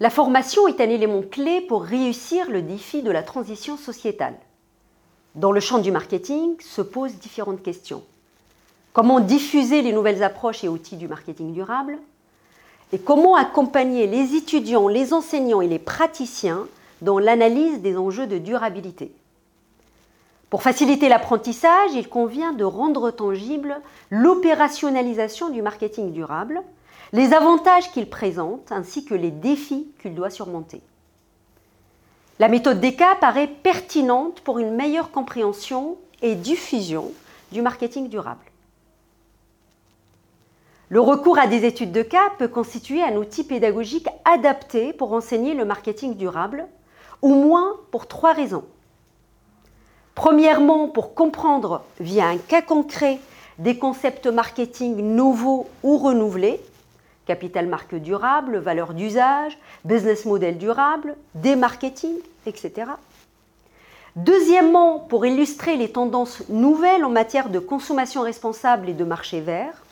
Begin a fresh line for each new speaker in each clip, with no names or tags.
La formation est un élément clé pour réussir le défi de la transition sociétale? Dans le champ du marketing se posent différentes questions. Comment diffuser les nouvelles approches et outils du marketing durable Et comment accompagner les étudiants, les enseignants et les praticiens dans l'analyse des enjeux de durabilité Pour faciliter l'apprentissage, il convient de rendre tangible l'opérationnalisation du marketing durable les avantages qu'il présente ainsi que les défis qu'il doit surmonter. La méthode des cas paraît pertinente pour une meilleure compréhension et diffusion du marketing durable. Le recours à des études de cas peut constituer un outil pédagogique adapté pour enseigner le marketing durable, au moins pour trois raisons. Premièrement, pour comprendre via un cas concret des concepts marketing nouveaux ou renouvelés, capital marque durable, valeur d'usage, business model durable, démarketing, etc. Deuxièmement, pour illustrer les tendances nouvelles en matière de consommation responsable et de marché vert.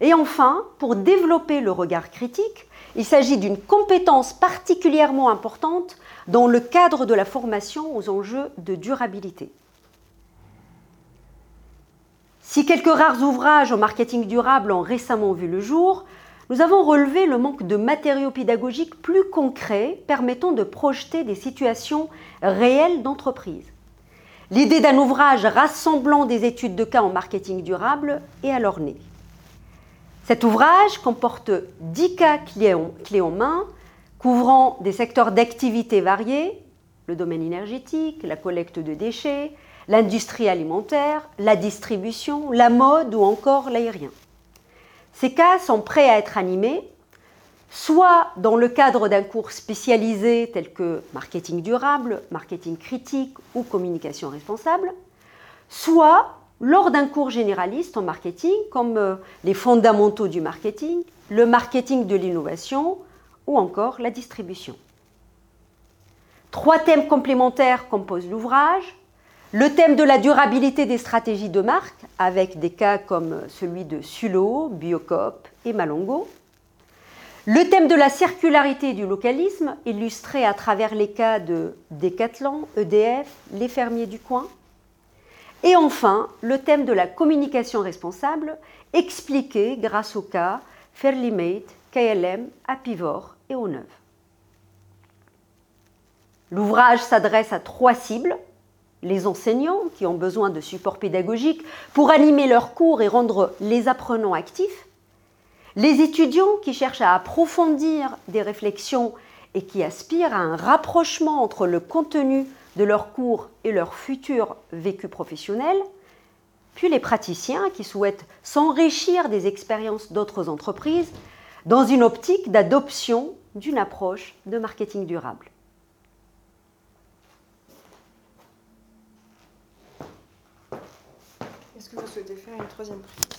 Et enfin, pour développer le regard critique, il s'agit d'une compétence particulièrement importante dans le cadre de la formation aux enjeux de durabilité. Si quelques rares ouvrages en marketing durable ont récemment vu le jour, nous avons relevé le manque de matériaux pédagogiques plus concrets permettant de projeter des situations réelles d'entreprise. L'idée d'un ouvrage rassemblant des études de cas en marketing durable est alors née. Cet ouvrage comporte 10 cas clés en main couvrant des secteurs d'activité variés, le domaine énergétique, la collecte de déchets, l'industrie alimentaire, la distribution, la mode ou encore l'aérien. Ces cas sont prêts à être animés, soit dans le cadre d'un cours spécialisé tel que marketing durable, marketing critique ou communication responsable, soit lors d'un cours généraliste en marketing comme euh, les fondamentaux du marketing, le marketing de l'innovation ou encore la distribution. Trois thèmes complémentaires composent l'ouvrage, le thème de la durabilité des stratégies de marque, avec des cas comme celui de Sulo, Biocop et Malongo. Le thème de la circularité du localisme, illustré à travers les cas de Decathlon, EDF, les fermiers du coin. Et enfin, le thème de la communication responsable, expliqué grâce aux cas Fairly KLM, Apivor et Oneuve. L'ouvrage s'adresse à trois cibles les enseignants qui ont besoin de support pédagogique pour animer leurs cours et rendre les apprenants actifs, les étudiants qui cherchent à approfondir des réflexions et qui aspirent à un rapprochement entre le contenu de leurs cours et leur futur vécu professionnel, puis les praticiens qui souhaitent s'enrichir des expériences d'autres entreprises dans une optique d'adoption d'une approche de marketing durable.
Est-ce que vous souhaitez faire une troisième prise?